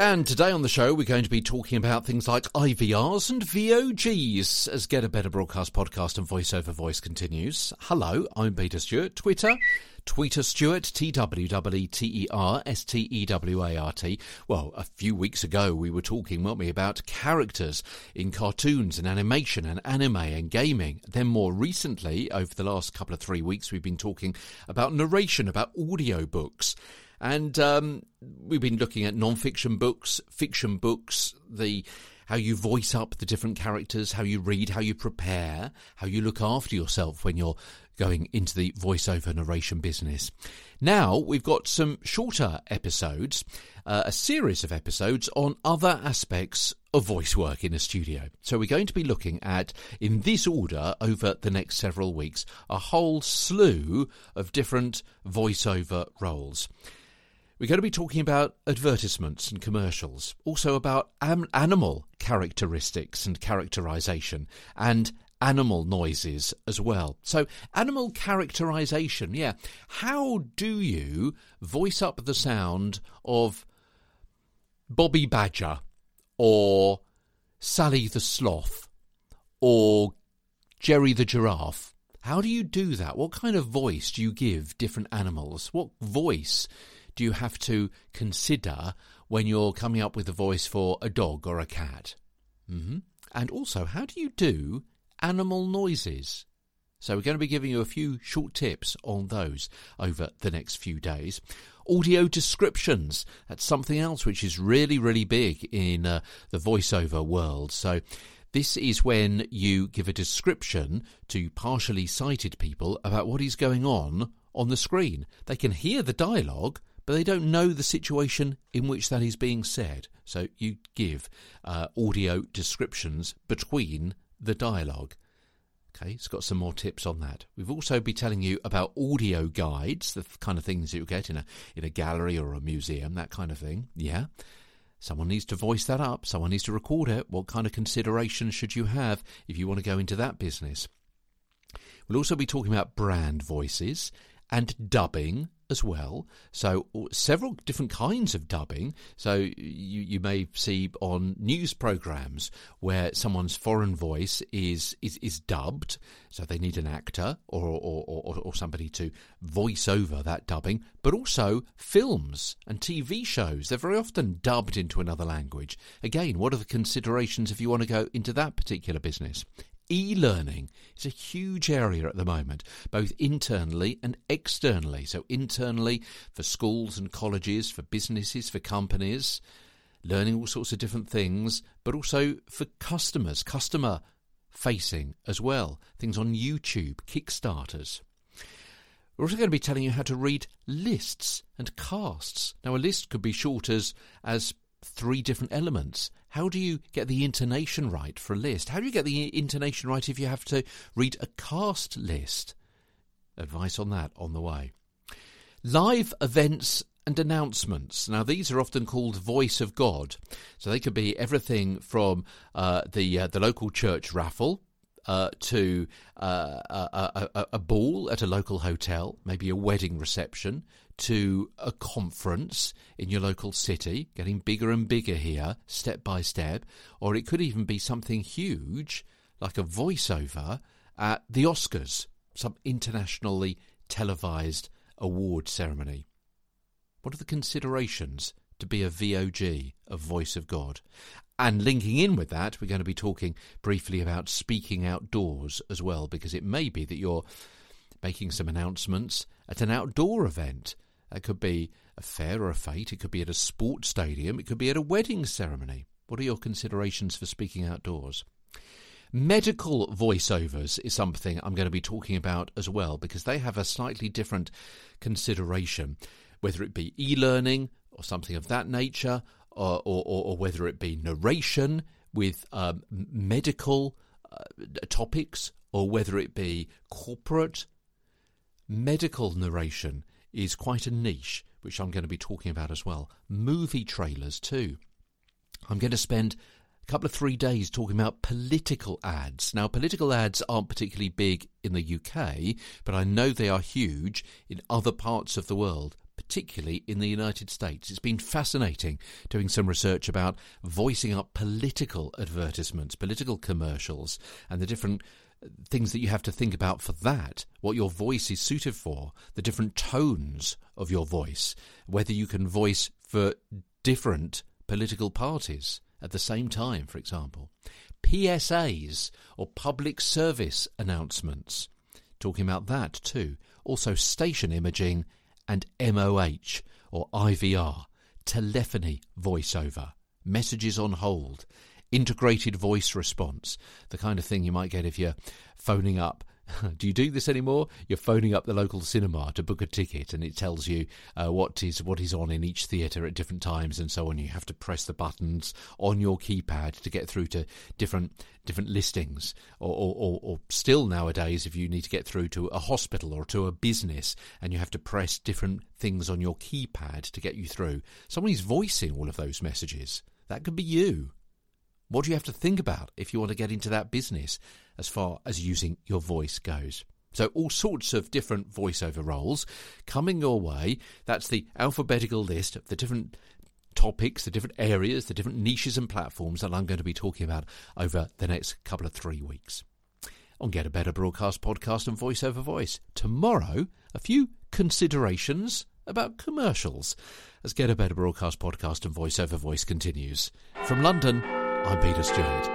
And today on the show, we're going to be talking about things like IVRs and VOGs as Get a Better Broadcast podcast and voiceover voice continues. Hello, I'm Peter Stewart. Twitter, Twitter Stewart, T W W T E R S T E W A R T. Well, a few weeks ago, we were talking, weren't we, about characters in cartoons and animation and anime and gaming. Then, more recently, over the last couple of three weeks, we've been talking about narration, about audio books. And um, we've been looking at non-fiction books, fiction books, the how you voice up the different characters, how you read, how you prepare, how you look after yourself when you're going into the voiceover narration business. Now we've got some shorter episodes, uh, a series of episodes on other aspects of voice work in a studio. So we're going to be looking at, in this order, over the next several weeks, a whole slew of different voiceover roles. We're going to be talking about advertisements and commercials, also about am- animal characteristics and characterization, and animal noises as well. So, animal characterization, yeah. How do you voice up the sound of Bobby Badger or Sally the Sloth or Jerry the Giraffe? How do you do that? What kind of voice do you give different animals? What voice do you have to consider when you're coming up with a voice for a dog or a cat? Mm-hmm. And also, how do you do animal noises? So, we're going to be giving you a few short tips on those over the next few days. Audio descriptions, that's something else which is really, really big in uh, the voiceover world. So, this is when you give a description to partially sighted people about what is going on on the screen. They can hear the dialogue, but they don't know the situation in which that is being said. So you give uh, audio descriptions between the dialogue. Okay, it's got some more tips on that. We've also be telling you about audio guides, the kind of things you get in a in a gallery or a museum, that kind of thing. Yeah. Someone needs to voice that up, someone needs to record it. What kind of considerations should you have if you want to go into that business? We'll also be talking about brand voices and dubbing as well. So several different kinds of dubbing. So you, you may see on news programs where someone's foreign voice is is, is dubbed. So they need an actor or, or, or, or somebody to voice over that dubbing. But also films and TV shows. They're very often dubbed into another language. Again, what are the considerations if you want to go into that particular business? E learning is a huge area at the moment, both internally and externally. So, internally for schools and colleges, for businesses, for companies, learning all sorts of different things, but also for customers, customer facing as well. Things on YouTube, Kickstarters. We're also going to be telling you how to read lists and casts. Now, a list could be short as, as three different elements. How do you get the intonation right for a list? How do you get the intonation right if you have to read a cast list? Advice on that on the way. Live events and announcements. Now, these are often called voice of God. So they could be everything from uh, the uh, the local church raffle uh, to uh, a, a, a, ball at a local hotel, maybe a wedding reception, to a conference in your local city, getting bigger and bigger here, step by step, or it could even be something huge like a voiceover at the Oscars, some internationally televised award ceremony. What are the considerations to be a VOG, a voice of God? And linking in with that, we're going to be talking briefly about speaking outdoors as well, because it may be that you're making some announcements at an outdoor event. That could be a fair or a fete, it could be at a sports stadium, it could be at a wedding ceremony. What are your considerations for speaking outdoors? Medical voiceovers is something I'm going to be talking about as well because they have a slightly different consideration, whether it be e learning or something of that nature, or, or, or whether it be narration with um, medical uh, topics, or whether it be corporate. Medical narration is quite a niche, which I'm going to be talking about as well. Movie trailers, too. I'm going to spend a couple of three days talking about political ads. Now, political ads aren't particularly big in the UK, but I know they are huge in other parts of the world particularly in the United States. It's been fascinating doing some research about voicing up political advertisements, political commercials, and the different uh, things that you have to think about for that, what your voice is suited for, the different tones of your voice, whether you can voice for different political parties at the same time, for example. PSAs or public service announcements. Talking about that too. Also, station imaging and MOH or IVR, telephony voiceover, messages on hold, integrated voice response, the kind of thing you might get if you're phoning up do you do this anymore? You're phoning up the local cinema to book a ticket, and it tells you uh, what is what is on in each theatre at different times, and so on. You have to press the buttons on your keypad to get through to different different listings, or, or, or still nowadays, if you need to get through to a hospital or to a business, and you have to press different things on your keypad to get you through. Somebody's voicing all of those messages. That could be you. What do you have to think about if you want to get into that business as far as using your voice goes? So, all sorts of different voiceover roles coming your way. That's the alphabetical list of the different topics, the different areas, the different niches and platforms that I'm going to be talking about over the next couple of three weeks. On Get a Better Broadcast podcast and VoiceOver Voice. Tomorrow, a few considerations about commercials as Get a Better Broadcast podcast and VoiceOver Voice continues. From London, I'm Peter Stewart.